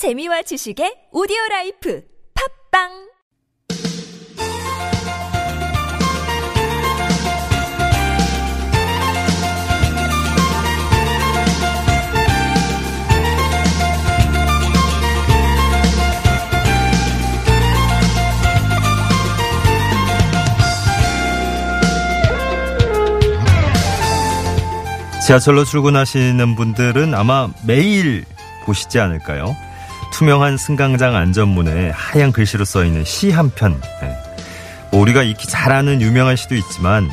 재미와 지식의 오디오 라이프 팝빵 지하철로 출근하시는 분들은 아마 매일 보시지 않을까요? 투명한 승강장 안전문에 하얀 글씨로 써 있는 시 한 편. 네. 뭐 우리가 익히 잘 아는 유명한 시도 있지만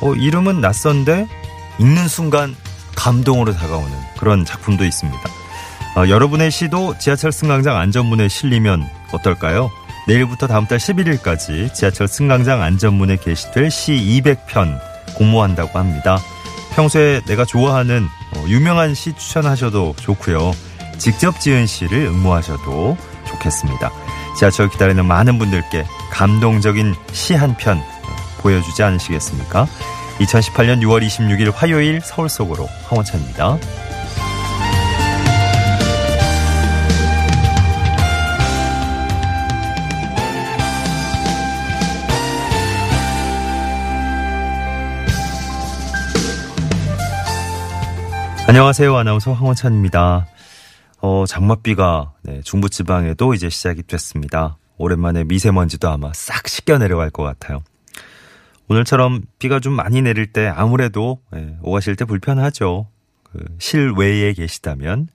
어, 이름은 낯선데 읽는 순간 감동으로 다가오는 그런 작품도 있습니다. 어, 여러분의 시도 지하철 승강장 안전문에 실리면 어떨까요? 내일부터 다음 달 11일까지 지하철 승강장 안전문에 게시될 시 200편 공모한다고 합니다. 평소에 내가 좋아하는 어, 유명한 시 추천하셔도 좋고요. 직접 지은 시를 응모하셔도 좋겠습니다. 지하철 기다리는 많은 분들께 감동적인 시 한 편 보여주지 않으시겠습니까? 2018년 6월 26일 화요일 서울 속으로 황원찬입니다. 안녕하세요. 아나운서 황원찬입니다. 어, 장맛비가 네, 중부지방에도 이제 시작이 됐습니다. 오랜만에 미세먼지도 아마 싹 씻겨 내려갈 것 같아요. 오늘처럼 비가 좀 많이 내릴 때 아무래도 예, 오가실 때 불편하죠. 그 실외에 계시다면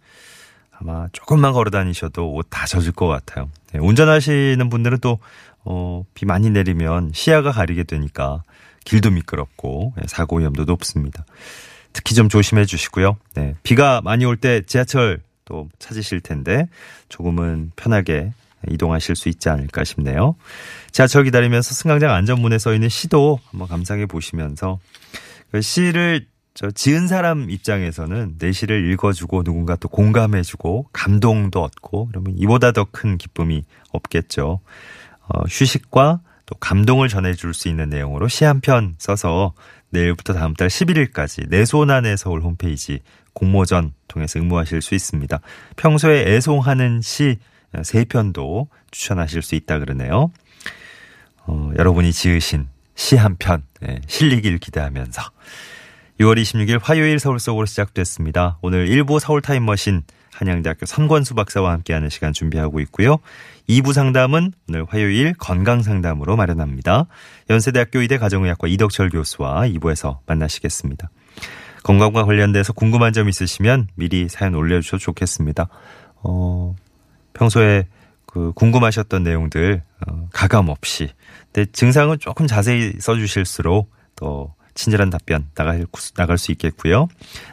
아마 조금만 걸어 다니셔도 옷 다 젖을 것 같아요. 예, 운전하시는 분들은 또, 어, 비 많이 내리면 시야가 가리게 되니까 길도 미끄럽고 예, 사고 위험도 높습니다. 특히 좀 조심해 주시고요. 네, 비가 많이 올 때 지하철 또 찾으실 텐데 조금은 편하게 이동하실 수 있지 않을까 싶네요. 지하철 기다리면서 승강장 안전문에 써 있는 시도 한번 감상해 보시면서 그 시를 저 지은 사람 입장에서는 내 시를 읽어주고 누군가 또 공감해주고 감동도 얻고 그러면 이보다 더 큰 기쁨이 없겠죠. 어, 휴식과 또 감동을 전해줄 수 있는 내용으로 시 한 편 써서 내일부터 다음 달 11일까지 내 손 안에 서울 홈페이지 공모전 통해서 응모하실 수 있습니다. 평소에 애송하는 시 3편도 추천하실 수 있다 그러네요. 어, 여러분이 지으신 시 한 편, 네, 실리길 기대하면서 6월 26일 화요일 서울 속으로 시작됐습니다. 오늘 일부 서울 타임머신 한양대학교 선권수 박사와 함께하는 시간 준비하고 있고요. 2부 상담은 오늘 화요일 건강 상담으로 마련합니다. 연세대학교 의대 가정의학과 이덕철 교수와 2부에서 만나시겠습니다. 건강과 관련돼서 궁금한 점 있으시면 미리 사연 올려주셔도 좋겠습니다. 어, 평소에 그 궁금하셨던 내용들 어, 가감 없이 근데 증상은 조금 자세히 써주실수록 더 친절한 답변 나갈, 나갈 수 있겠고요.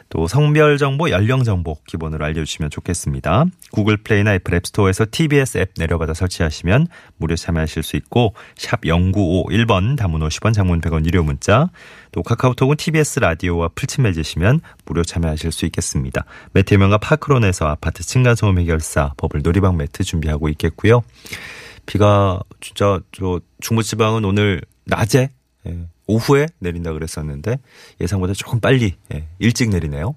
또 성별 정보, 연령 정보 기본으로 알려주시면 좋겠습니다. 구글 플레이나 애플 앱스토어에서 TBS 앱 내려받아 설치하시면 무료 참여하실 수 있고 샵 0951번 단문 50원 장문 100원 유료 문자 또 카카오톡은 TBS 라디오와 풀친 맺으시면 무료 참여하실 수 있겠습니다. 매트명과 파크론에서 아파트 층간소음 해결사 버블 놀이방 매트 준비하고 있겠고요. 비가 진짜 저 중부지방은 오늘 낮에 예, 오후에 내린다 그랬었는데 예상보다 조금 빨리 예, 일찍 내리네요.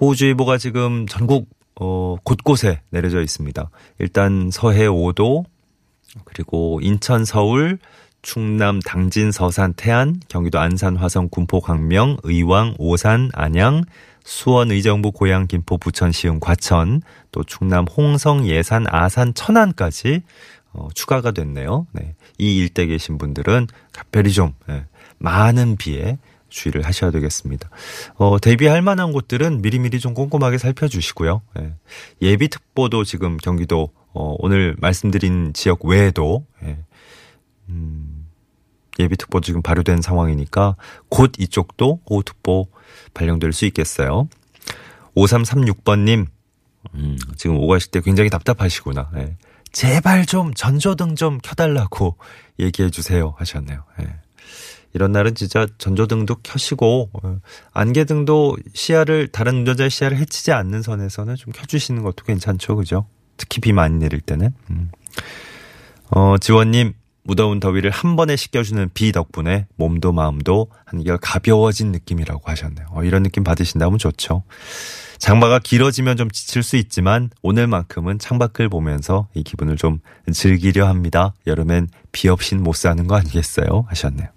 호우주의보가 지금 전국 어, 곳곳에 내려져 있습니다. 일단 서해 5도 그리고 인천, 서울, 충남, 당진, 서산, 태안, 경기도 안산, 화성, 군포, 광명, 의왕, 오산, 안양, 수원, 의정부, 고양, 김포, 부천, 시흥, 과천, 또 충남, 홍성, 예산, 아산, 천안까지 어, 추가가 됐네요. 네. 이 일대 계신 분들은 각별히 좀 예, 많은 비에 주의를 하셔야 되겠습니다. 어, 대비할 만한 곳들은 미리미리 좀 꼼꼼하게 살펴주시고요. 예. 예비특보도 지금 경기도 어, 오늘 말씀드린 지역 외에도 예. 음, 예비특보 지금 발효된 상황이니까 곧 이쪽도 호우특보 발령될 수 있겠어요. 5336번님 음, 지금 오가실 때 굉장히 답답하시구나. 예. 제발 좀 전조등 좀 켜달라고 얘기해 주세요 하셨네요. 예. 이런 날은 진짜 전조등도 켜시고 어, 안개등도 시야를 다른 운전자의 시야를 해치지 않는 선에서는 좀 켜주시는 것도 괜찮죠, 그죠? 특히 비 많이 내릴 때는. 음. 어, 지원님 무더운 더위를 한 번에 식혀주는 비 덕분에 몸도 마음도 한결 가벼워진 느낌이라고 하셨네요. 어, 이런 느낌 받으신다면 좋죠. 장마가 길어지면 좀 지칠 수 있지만 오늘만큼은 창밖을 보면서 이 기분을 좀 즐기려 합니다. 여름엔 비 없인 못 사는 거 아니겠어요? 하셨네요.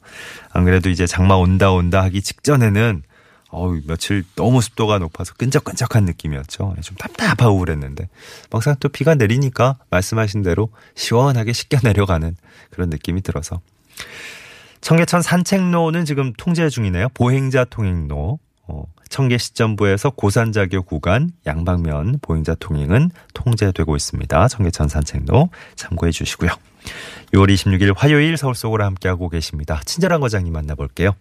안 그래도 이제 장마 온다 온다 하기 직전에는 어우, 며칠 너무 습도가 높아서 끈적끈적한 느낌이었죠. 좀 답답하고 그랬는데. 막상 또 비가 내리니까 말씀하신 대로 시원하게 씻겨 내려가는 그런 느낌이 들어서. 청계천 산책로는 지금 통제 중이네요. 보행자 통행로. 어, 청계 시점부에서 고산자교 구간 양방면 보행자 통행은 통제되고 있습니다. 청계천 산책로 참고해 주시고요. 6월 26일 화요일 서울 속으로 함께하고 계십니다. 친절한 과장님 만나볼게요.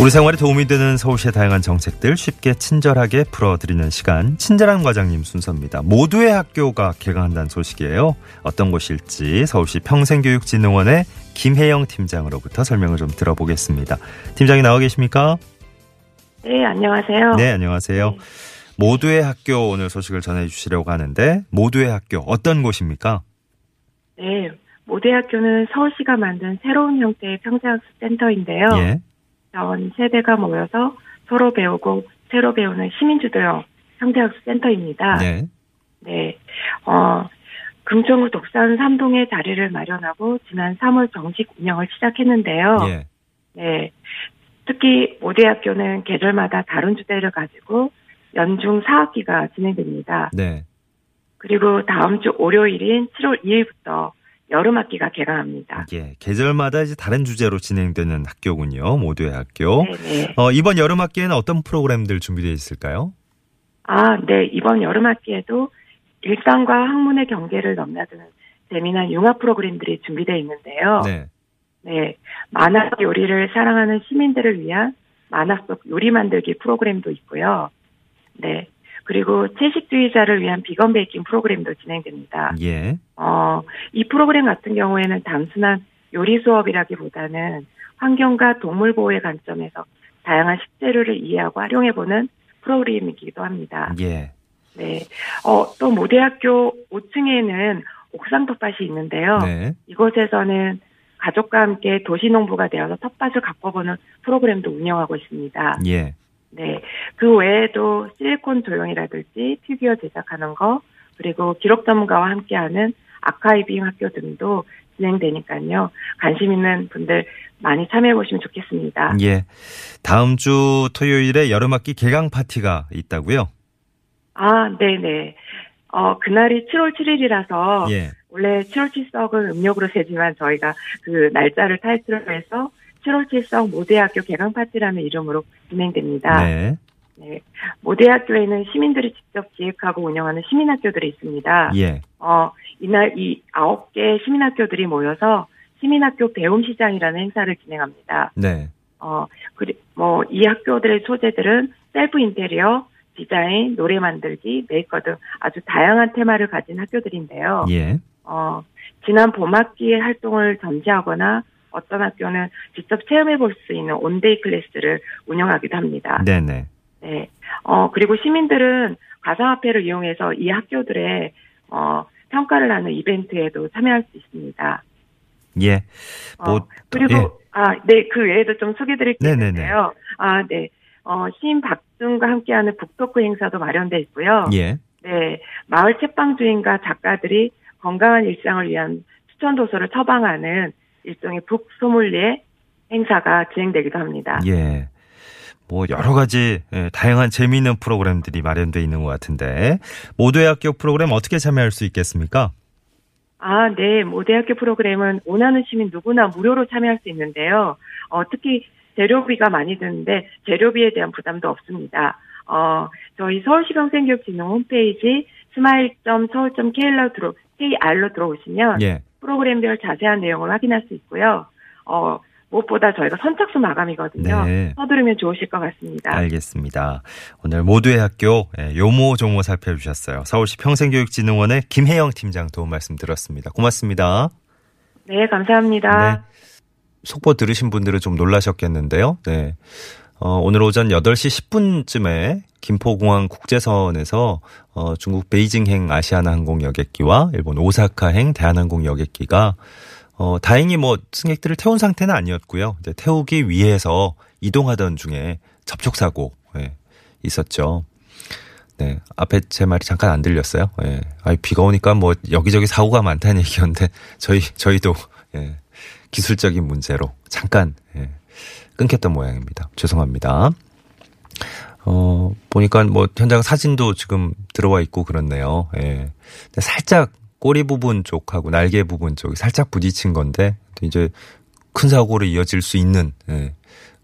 우리 생활에 도움이 되는 서울시의 다양한 정책들 쉽게 친절하게 풀어드리는 시간 친절한 과장님 순서입니다. 모두의 학교가 개강한다는 소식이에요. 어떤 곳일지 서울시 평생교육진흥원의 김혜영 팀장으로부터 설명을 좀 들어보겠습니다. 팀장이 나와 계십니까? 네, 안녕하세요. 네, 안녕하세요. 네. 모두의 학교 오늘 소식을 전해 주시려고 하는데 모두의 학교 어떤 곳입니까? 네, 모두의 학교는 서울시가 만든 새로운 형태의 평생학습 센터인데요. 예. 전 세대가 모여서 서로 배우고 새로 배우는 시민주도형 형태학습 센터입니다. 네. 네. 어, 금천구 독산 3동에 자리를 마련하고 지난 3월 정식 운영을 시작했는데요. 예. 네. 특히 모대학교는 계절마다 다른 주제를 가지고 연중 4학기가 진행됩니다. 네. 그리고 다음 주 월요일인 7월 2일부터 여름 학기가 개강합니다. 예, 계절마다 이제 다른 주제로 진행되는 학교군요. 모두의 학교. 네네. 어, 이번 여름 학기에는 어떤 프로그램들 준비되어 있을까요? 아, 네. 이번 여름 학기에도 일상과 학문의 경계를 넘나드는 재미난 융합 프로그램들이 준비되어 있는데요. 네. 네. 만화 요리를 사랑하는 시민들을 위한 만화 속 요리 만들기 프로그램도 있고요. 네. 그리고 채식주의자를 위한 비건 베이킹 프로그램도 진행됩니다. 예. 어, 이 프로그램 같은 경우에는 단순한 요리 수업이라기보다는 환경과 동물 보호의 관점에서 다양한 식재료를 이해하고 활용해보는 프로그램이기도 합니다. 예. 네. 어, 또 모대학교 5층에는 옥상 텃밭이 있는데요. 네. 이곳에서는 가족과 함께 도시농부가 되어서 텃밭을 가꿔보는 프로그램도 운영하고 있습니다. 예. 네. 그 외에도 실리콘 조형이라든지 피규어 제작하는 거, 그리고 기록 전문가와 함께하는 아카이빙 학교 등도 진행되니까요. 관심 있는 분들 많이 참여해 보시면 좋겠습니다. 예. 다음 주 토요일에 여름학기 개강 파티가 있다고요? 아, 네네. 어, 그날이 7월 7일이라서 예. 원래 7월 7석은 음력으로 세지만 저희가 그 날짜를 타이틀로 해서 7월 7석 모대학교 개강 파티라는 이름으로 진행됩니다. 네. 네. 모두의학교에는 시민들이 직접 기획하고 운영하는 시민학교들이 있습니다. 예. 어, 이날 이 아홉 개 시민학교들이 모여서 시민학교 배움 시장이라는 행사를 진행합니다. 네. 어, 그리, 뭐, 이 학교들의 소재들은 셀프 인테리어, 디자인, 노래 만들기, 메이커 등 아주 다양한 테마를 가진 학교들인데요. 예. 어, 지난 봄학기의 활동을 전시하거나 어떤 학교는 직접 체험해 볼 수 있는 one day class를 운영하기도 합니다. 네네. 네. 어, 그리고 시민들은 가상화폐를 이용해서 이 학교들의, 어, 평가를 하는 이벤트에도 참여할 수 있습니다. 예. 뭐, 어, 그리고, 예. 아, 네, 그 외에도 좀 소개드릴 게 있는데요. 아, 네. 어, 시인 박준과 함께하는 book talk 행사도 마련돼 있고요. 예. 네. 마을 책방 주인과 작가들이 건강한 일상을 위한 추천 도서를 처방하는 일종의 북소믈리에 행사가 진행되기도 합니다. 예. 뭐 여러 가지 예, 다양한 재미있는 프로그램들이 마련되어 있는 것 같은데 모두의 학교 프로그램 어떻게 참여할 수 있겠습니까? 아, 네. 모대학교 프로그램은 원하는 시민 누구나 무료로 참여할 수 있는데요. 어, 특히 재료비가 많이 드는데 재료비에 대한 부담도 없습니다. 어, 저희 서울시평생교육진흥 홈페이지 smile.seoul.kr로 들어, KR로 들어오시면 예. 프로그램별 자세한 내용을 확인할 수 있고요. 어, 무엇보다 저희가 선착순 마감이거든요. 네. 서두르면 좋으실 것 같습니다. 알겠습니다. 오늘 모두의 학교 예, 요모조모 살펴주셨어요. 서울시 평생교육진흥원의 김혜영 팀장 도움 말씀 들었습니다. 고맙습니다. 네, 감사합니다. 네. 속보 들으신 분들은 좀 놀라셨겠는데요. 네. 어, 오늘 오전 8시 10분쯤에 김포공항 국제선에서 어, 중국 베이징행 아시아나 항공 여객기와 일본 오사카행 대한항공 여객기가 어, 다행히 뭐 승객들을 태운 상태는 아니었고요. 이제 태우기 위해서 이동하던 중에 접촉사고 예, 있었죠. 네. 앞에 제 말이 잠깐 안 들렸어요. 예. 아 비가 오니까 뭐 여기저기 사고가 많다는 얘기였는데 저희, 저희도, 예. 기술적인 문제로 잠깐, 예. 끊겼던 모양입니다. 죄송합니다. 어, 보니까 뭐 현장 사진도 지금 들어와 있고 그렇네요. 예. 살짝 꼬리 부분 쪽하고 날개 부분 쪽이 살짝 부딪힌 건데 이제 큰 사고로 이어질 수 있는 예.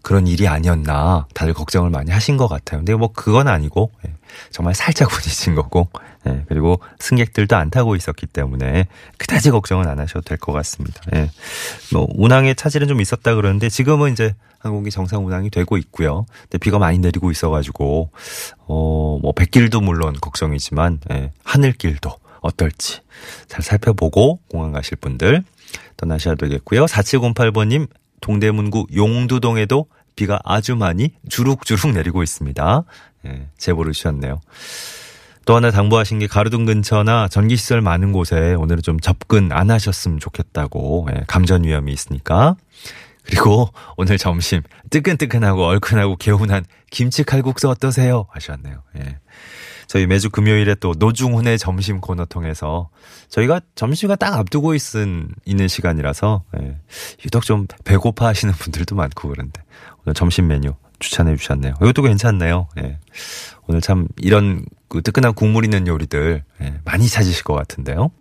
그런 일이 아니었나 다들 걱정을 많이 하신 것 같아요. 근데 뭐 그건 아니고 예. 정말 살짝 부딪힌 거고 예. 그리고 승객들도 안 타고 있었기 때문에 그다지 걱정은 안 하셔도 될 것 같습니다. 예. 뭐 운항에 차질은 좀 있었다 그러는데 지금은 이제 항공기 정상 운항이 되고 있고요. 근데 비가 많이 내리고 있어가지고 어뭐 백길도 물론 걱정이지만 예. 하늘길도 어떨지 잘 살펴보고 공항 가실 분들 떠나셔야 되겠고요. 4708번님 동대문구 용두동에도 비가 아주 많이 주룩주룩 내리고 있습니다. 예, 제보를 주셨네요. 또 하나 당부하신 게 가로등 근처나 전기시설 많은 곳에 오늘은 좀 접근 안 하셨으면 좋겠다고 예, 감전 위험이 있으니까 그리고 오늘 점심 뜨끈뜨끈하고 얼큰하고 개운한 김치 칼국수 어떠세요? 하셨네요. 예. 저희 매주 금요일에 또 노중훈의 점심 코너 통해서 저희가 점심가 딱 앞두고 있은, 있는 시간이라서 예, 유독 좀 배고파 하시는 분들도 많고 그런데 오늘 점심 메뉴 추천해 주셨네요. 이것도 괜찮네요. 예. 오늘 참 이런 그 뜨끈한 국물 있는 요리들 예, 많이 찾으실 것 같은데요.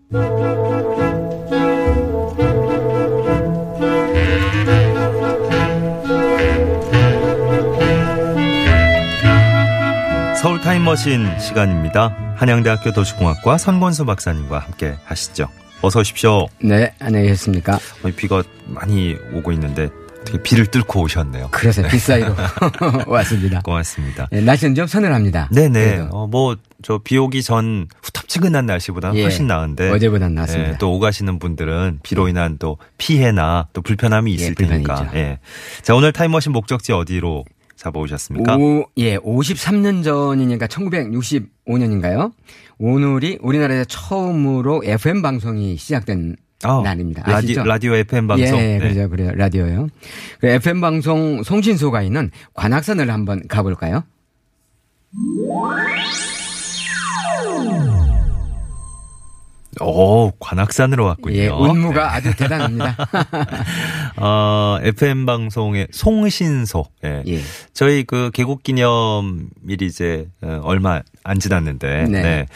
타임머신 시간입니다. 한양대학교 도시공학과 선권수 박사님과 함께 하시죠. 어서 오십시오. 네, 안녕하십니까. 비가 많이 오고 있는데 어떻게 비를 뚫고 오셨네요. 그래서 네. 빗사이로 왔습니다. 고맙습니다. 네, 날씨는 좀 서늘합니다. 네네. 어, 뭐, 저 비 오기 전 후텁지근한 날씨보다는 예, 훨씬 나은데. 어제보단 낫습니다. 예, 또 오가시는 분들은 비로 인한 또 피해나 또 불편함이 있을 예, 테니까. 예. 자, 오늘 타임머신 목적지 어디로 잡아오셨습니까? 오, 예, 53년 전이니까 1965년인가요? 오늘이 우리나라에서 처음으로 FM 방송이 시작된 어, 날입니다. 아시죠? 라디, 오 FM 방송. 예, 네. 그렇죠. 그래요. 라디오요. 그 FM 방송 송신소가 있는 관악산을 한번 가볼까요? 오, 관악산으로 왔군요. 예, 운무가 네. 아주 대단합니다. 어, FM 방송의 송신소. 예. 예. 저희 그 개국 기념일이 이제 어, 얼마 안 지났는데. 네. 네.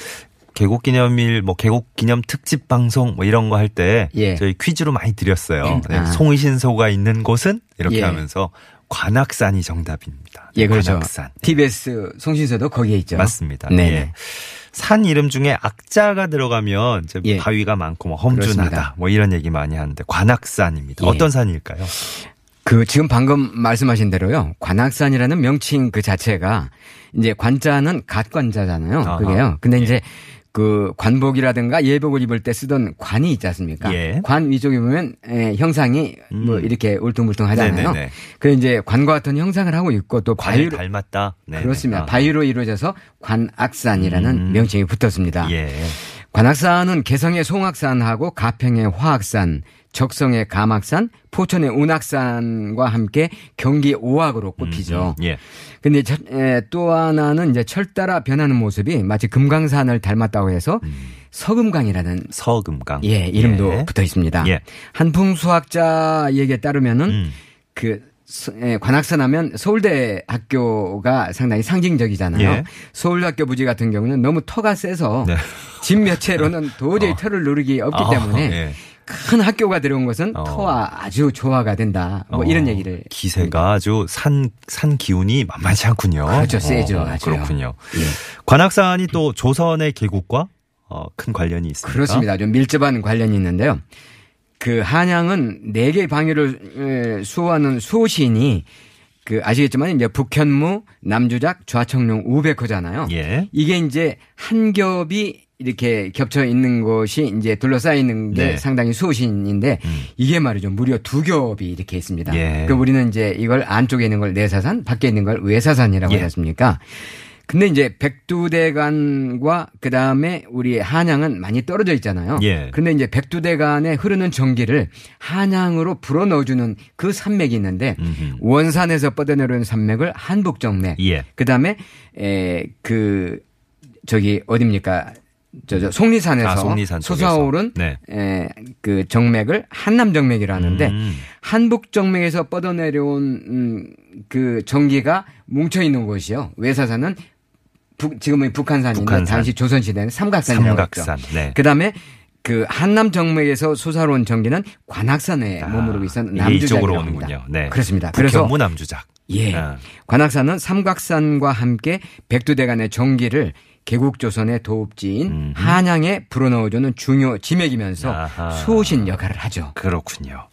개국 기념일 뭐 개국 기념 특집 방송 뭐 이런 거 할때 예. 저희 퀴즈로 많이 드렸어요. 네. 아. 송신소가 있는 곳은 이렇게 예. 하면서 관악산이 정답입니다. 예, 그렇죠. 관악산. TBS 송신소도 거기에 있죠. 맞습니다. 네. 예. 산 이름 중에 악자가 들어가면 이제 예. 바위가 많고 뭐 험준하다 그렇습니다. 뭐 이런 얘기 많이 하는데 관악산입니다. 예. 어떤 산일까요? 그 지금 방금 말씀하신 대로요. 관악산이라는 명칭 그 자체가 이제 관자는 갓관자잖아요. 그게요. 근데 예. 이제 그 관복이라든가 예복을 입을 때 쓰던 관이 있지 않습니까? 예. 관 위쪽에 보면 에, 형상이 음. 뭐 이렇게 울퉁불퉁 하잖아요. 그 이제 관과 같은 형상을 하고 있고 또 바위로 닮았다. 네네. 그렇습니다. 아. 바위로 이루어져서 관악산이라는 음. 명칭이 붙었습니다. 예. 관악산은 개성의 송악산하고 가평의 화악산, 적성의 가막산, 포천의 운악산과 함께 경기 오악으로 꼽히죠. 음, 음, 예. 근데 저, 에, 또 하나는 이제 철 따라 변하는 모습이 마치 금강산을 닮았다고 해서 음. 서금강이라는 서금강 예 이름도 예. 붙어 있습니다. 예. 한풍 수학자 얘기에 따르면은 음. 그 관악산 하면 서울대 학교가 상당히 상징적이잖아요. 예. 서울학교 부지 같은 경우는 너무 터가 세서 네. 집 몇 채로는 도저히 어. 터를 누르기 없기 어, 때문에 예. 큰 학교가 들어온 것은 어. 터와 아주 조화가 된다. 뭐 어. 이런 얘기를. 기세가 아주 산, 산 기운이 만만치 않군요. 그렇죠. 세죠. 어, 그렇군요. 예. 관악산이 또 조선의 계곡과 어, 큰 관련이 있습니다. 그렇습니다. 좀 밀접한 관련이 있는데요. 그 한양은 네 개의 방위를 수호하는 수호신이 그 아시겠지만 이제 북현무, 남주작, 좌청룡, 우백호잖아요. 예. 이게 이제 한 겹이 이렇게 겹쳐 있는 것이 이제 둘러싸여 있는 게 네. 상당히 수호신인데 음. 이게 말이죠. 무려 두 겹이 이렇게 있습니다. 예. 그 우리는 이제 이걸 안쪽에 있는 걸 내사산, 밖에 있는 걸 외사산이라고 예. 하지 않습니까? 근데 이제 백두대간과 그 다음에 우리 한양은 많이 떨어져 있잖아요. 예. 그런데 이제 백두대간에 흐르는 전기를 한양으로 불어 넣어주는 그 산맥이 있는데 음흠. 원산에서 뻗어내려오는 산맥을 한북정맥. 예. 그 다음에 에그 저기 어딥니까? 저, 저 속리산에서 아, 속리산 솟아오른 네. 에, 그 정맥을 한남정맥이라 하는데 음. 한북정맥에서 뻗어내려온 음, 그 전기가 뭉쳐 있는 곳이요. 외사산은 북, 지금은 북한산인데 북한산. 당시 조선시대는 삼각산이라고 삼각산. 했죠. 네. 그다음에 그 한남 정맥에서 솟아온 전기는 관악산에 아, 머무르고 있었는 남주작으로 오는군요. 네. 그렇습니다. 그래서 남주작. 예. 아. 관악산은 삼각산과 함께 백두대간의 전기를 개국조선의 도읍지인 음 한양에 불어넣어주는 중요 지맥이면서 아하. 수호신 역할을 하죠. 그렇군요.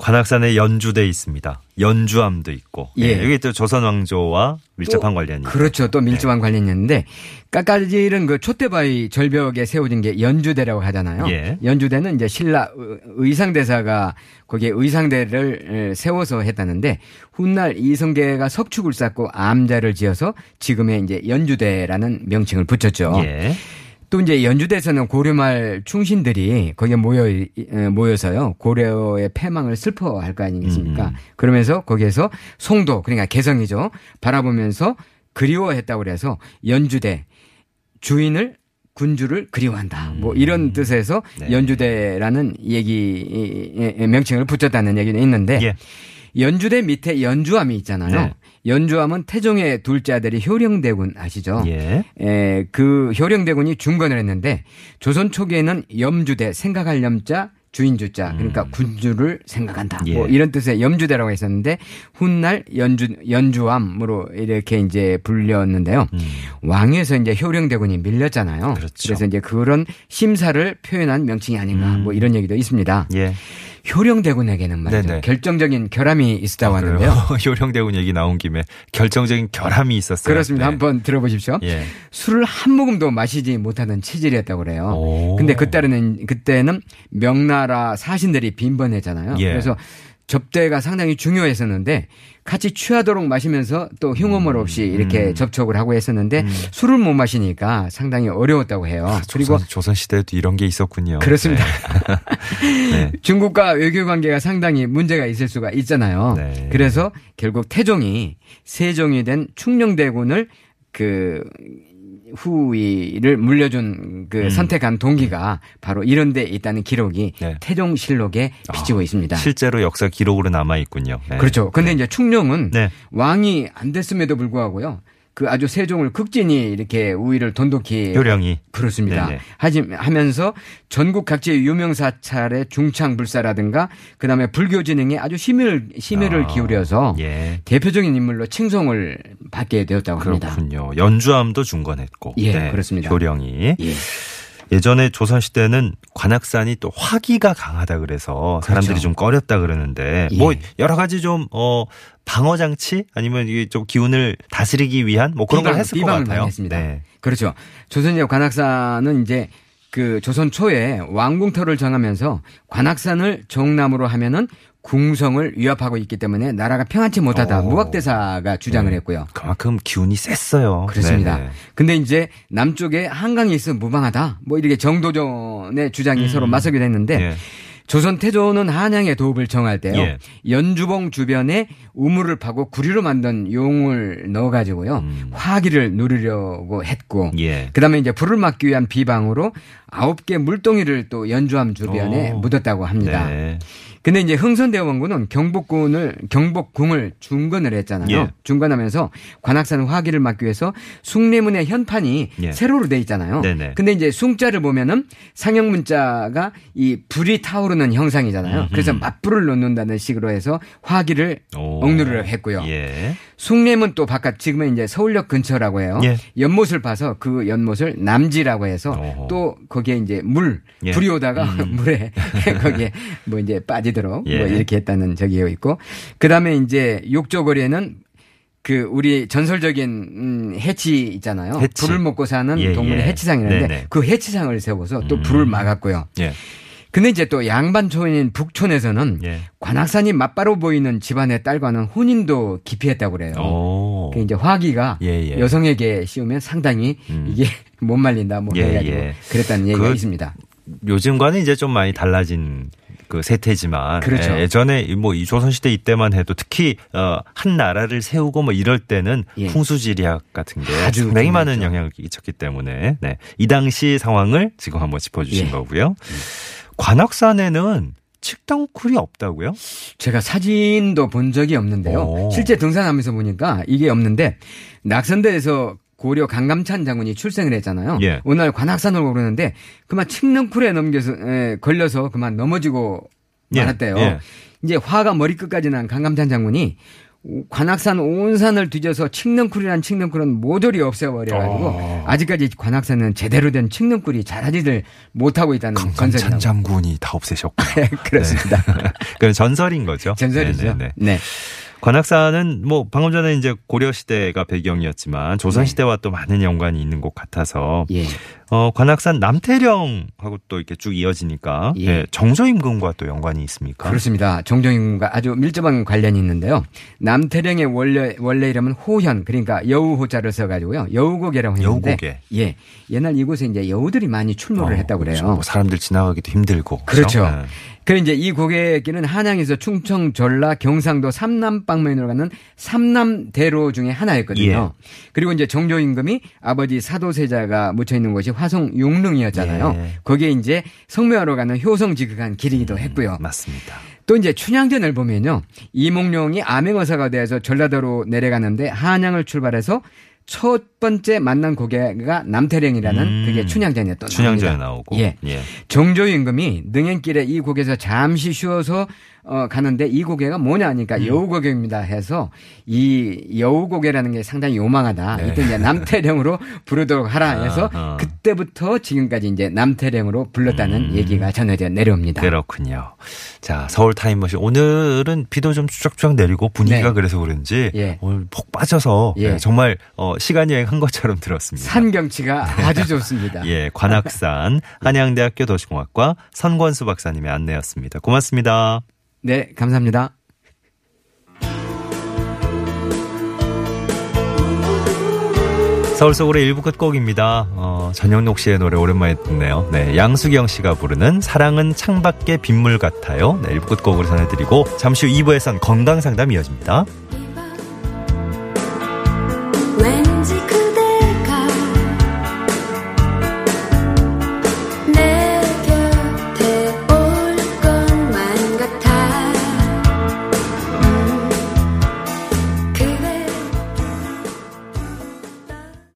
관악산에 연주돼 있습니다. 연주함도 있고. 예. 네, 여기 또 조선 왕조와 밀접한 관련이. 그렇죠. 또 밀접한 네. 관련이 있는데 까까질은 그 촛대바위 절벽에 세워진 게 연주대라고 하잖아요. 예. 연주대는 이제 신라 의상대사가 거기에 의상대를 세워서 했다는데 훗날 이성계가 석축을 쌓고 암자를 지어서 지금의 이제 연주대라는 명칭을 붙였죠. 예. 또 이제 연주대에서는 고려말 충신들이 거기에 모여 모여서요 고려의 패망을 슬퍼할 거 아니겠습니까? 음. 그러면서 거기에서 송도 그러니까 개성이죠 바라보면서 그리워했다고 그래서 연주대 주인을 군주를 그리워한다. 뭐 음. 이런 뜻에서 네. 연주대라는 얘기 명칭을 붙였다는 얘기는 있는데 예. 연주대 밑에 연주함이 있잖아요. 네. 연주함은 태종의 둘째 아들이 효령대군 아시죠? 예. 에, 그 효령대군이 중건을 했는데 조선 초기에는 염주대 생각할 염자 주인주자 그러니까 음. 군주를 생각한다. 예. 뭐 이런 뜻의 염주대라고 했었는데 훗날 연주 연주함으로 이렇게 이제 불렸는데요. 음. 왕에서 이제 효령대군이 밀렸잖아요. 그렇죠. 그래서 이제 그런 심사를 표현한 명칭이 아닌가 음. 뭐 이런 얘기도 있습니다. 예. 효령대군에게는 말이죠. 네네. 결정적인 결함이 있었다고 아, 하는데요. 효령대군 얘기 나온 김에 결정적인 결함이 있었어요. 그렇습니다. 네. 한번 들어보십시오. 예. 술을 한 모금도 마시지 못하는 체질이었다고 그래요. 오. 근데 그때는 그때는 명나라 사신들이 빈번했잖아요. 예. 그래서 접대가 상당히 중요했었는데 같이 취하도록 마시면서 또 흉어물 없이 음. 이렇게 음. 접촉을 하고 했었는데 음. 술을 못 마시니까 상당히 어려웠다고 해요. 아, 그리고 조선 시대에도 이런 게 있었군요. 그렇습니다. 네. 네. 중국과 외교 관계가 상당히 문제가 있을 수가 있잖아요. 네. 그래서 결국 태종이 세종이 된 충녕대군을 그 후위를 물려준 그 음. 선택한 동기가 바로 이런 데 있다는 기록이 네. 태종실록에 비치고 아, 있습니다. 실제로 역사 기록으로 남아 있군요. 네. 그렇죠. 근데 네. 이제 충룡은 네. 왕이 안 됐음에도 불구하고요. 그 아주 세종을 극진히 이렇게 우위를 돈독히 효령이 그렇습니다. 네네. 하지 하면서 전국 각지의 유명 사찰의 중창 불사라든가 그다음에 불교 진행에 아주 심혈 심혈을 아, 기울여서 예. 대표적인 인물로 칭송을 받게 되었다고 합니다. 그렇군요. 연주함도 중건했고. 예, 네, 그렇습니다. 효령이. 예. 예전에 조선 시대는 관악산이 또 화기가 강하다 그래서 사람들이 그렇죠. 좀 꺼렸다 그러는데 예. 뭐 여러 가지 좀 어 방어 장치 아니면 이게 좀 기운을 다스리기 위한 뭐 그런 비방, 걸 했을 것 같아요. 했습니다. 네. 그렇죠. 조선의 관악산은 이제 그 조선 초에 왕궁터를 정하면서 관악산을 정남으로 하면은 궁성을 위협하고 있기 때문에 나라가 평안치 못하다 오. 무학대사가 주장을 네. 했고요. 그만큼 기운이 셌어요. 그렇습니다. 네네. 근데 이제 남쪽에 한강이 있으면 무방하다. 뭐 이렇게 정도전의 주장이 음. 서로 맞서기도 했는데 네. 조선 태조는 한양의 도읍을 정할 때요. 예. 연주봉 주변에 우물을 파고 구리로 만든 용을 넣어 가지고요. 음. 화기를 누리려고 했고 예. 그다음에 이제 불을 막기 위한 비방으로 아홉 개 물동이를 또 연주함 주변에 오. 묻었다고 합니다. 네. 근데 이제 흥선대원군은 경복군을 경복궁을 중건을 했잖아요. 예. 중건하면서 관악산 화기를 막기 위해서 숭례문의 현판이 예. 세로로 돼 있잖아요. 네네. 근데 이제 숭자를 보면은 상형 문자가 이 불이 타오르는 형상이잖아요. 음흠. 그래서 맞불을 놓는다는 식으로 해서 화기를 오. 억누르려 했고요. 예. 숭례문 또 바깥 지금은 이제 서울역 근처라고 해요. 예. 연못을 봐서 그 연못을 남지라고 해서 오호. 또 거기에 이제 물 예. 불이 오다가 음. 물에 거기에 뭐 이제 빠 지도록 예. 뭐 이렇게 했다는 저기가 있고 그다음에 이제 욕조거리에는 그 우리 전설적인 음, 해치 있잖아요. 해치. 불을 먹고 사는 예, 동물이 예. 해치상이라는데 네네. 그 해치상을 세워서 또 음. 불을 막았고요. 예. 근데 이제 또 양반촌인 북촌에서는 예. 관악산이 맞바로 보이는 집안의 딸과는 혼인도 기피했다고 그래요. 오. 그 이제 화기가 예, 예. 여성에게 씌우면 상당히 음. 이게 못 말린다 뭐 예, 해가지고 예. 그랬다는 얘기가 그 있습니다. 요즘과는 이제 좀 많이 달라진 그 세태지만 그렇죠. 예, 전에 뭐 이 조선시대 이때만 해도 특히 어, 한 나라를 세우고 뭐 이럴 때는 예. 풍수지리학 같은 게 아주 상당히 많은 영향을 끼쳤기 때문에 네. 이 당시 상황을 지금 한번 짚어주신 예. 거고요. 음. 관악산에는 측정쿨이 없다고요? 제가 사진도 본 적이 없는데요. 오. 실제 등산하면서 보니까 이게 없는데 낙선대에서 고려 강감찬 장군이 출생을 했잖아요. 예. 오늘 관악산으로 오르는데 그만 칡능쿨에 넘겨서 에, 걸려서 그만 넘어지고 예. 말았대요. 예. 이제 화가 머리끝까지 난 강감찬 장군이 관악산 온 산을 뒤져서 칡능쿨이란 칡능쿨은 모조리 없애버려가지고 어. 아직까지 관악산은 제대로 된 칡능쿨이 자라지를 못하고 있다는 전설이 장군이 다 없애셨고 네, 그렇습니다. 네. 그건 전설인 거죠. 전설이죠. 네네 네. 네. 네. 관악산은 뭐 방금 전에 이제 고려 시대가 배경이었지만 조선 네. 시대와 또 많은 연관이 있는 곳 같아서 예. 어 관악산 남태령하고 또 이렇게 쭉 이어지니까 예. 네, 정조임금과 또 연관이 있습니까? 그렇습니다. 정조임금과 아주 밀접한 관련이 있는데요. 남태령의 원래 원래 이름은 호현 그러니까 여우 호자를 써가지고요 여우고개라고 했는데 여우고개. 예 옛날 이곳에 이제 여우들이 많이 출몰을 어, 했다고 그래요. 그렇죠. 뭐 사람들 지나가기도 힘들고 그렇죠. 그렇죠? 네. 그 이제 이 고객길은 한양에서 충청, 전라, 경상도 삼남 방면으로 가는 삼남대로 중에 하나였거든요. 예. 그리고 이제 정조 임금이 아버지 사도세자가 묻혀 있는 곳이 화성 용릉이었잖아요. 예. 거기에 이제 성묘하러 가는 효성 지극한 길이기도 음, 했고요. 맞습니다. 또 이제 춘향전을 보면요. 이몽룡이 암행어사가 되어서 전라도로 내려가는데 한양을 출발해서 첫 번째 만난 고개가 남태령이라는 음. 그게 춘향전이었던 춘향전에 나오고 예. 예. 정조 임금이 능행길에 이 곡에서 잠시 쉬어서 어, 가는데 이 고개가 뭐냐 하니까 음. 여우고개입니다 해서 이 여우고개라는 게 상당히 요망하다. 네. 이때 이제 남태령으로 부르도록 하라 해서 아, 아. 그때부터 지금까지 이제 남태령으로 불렀다는 음. 얘기가 전해져 내려옵니다. 그렇군요. 자, 서울 타임머신 오늘은 비도 좀 추적추적 내리고 분위기가 네. 그래서 그런지 예. 오늘 폭 빠져서 예. 네, 정말 어, 시간 여행 한 것처럼 들었습니다. 산 경치가 아주 좋습니다. 예, 관악산 한양대학교 도시공학과 선권수 박사님의 안내였습니다. 고맙습니다. 네, 감사합니다. 서울 속으로 1부 끝곡입니다. 어, 전영록 씨의 노래 오랜만에 듣네요. 네, 양수경 씨가 부르는 사랑은 창밖의 빗물 같아요. 네, 1부 끝곡으로 전해드리고 잠시 후 2부에선 건강 상담 이어집니다.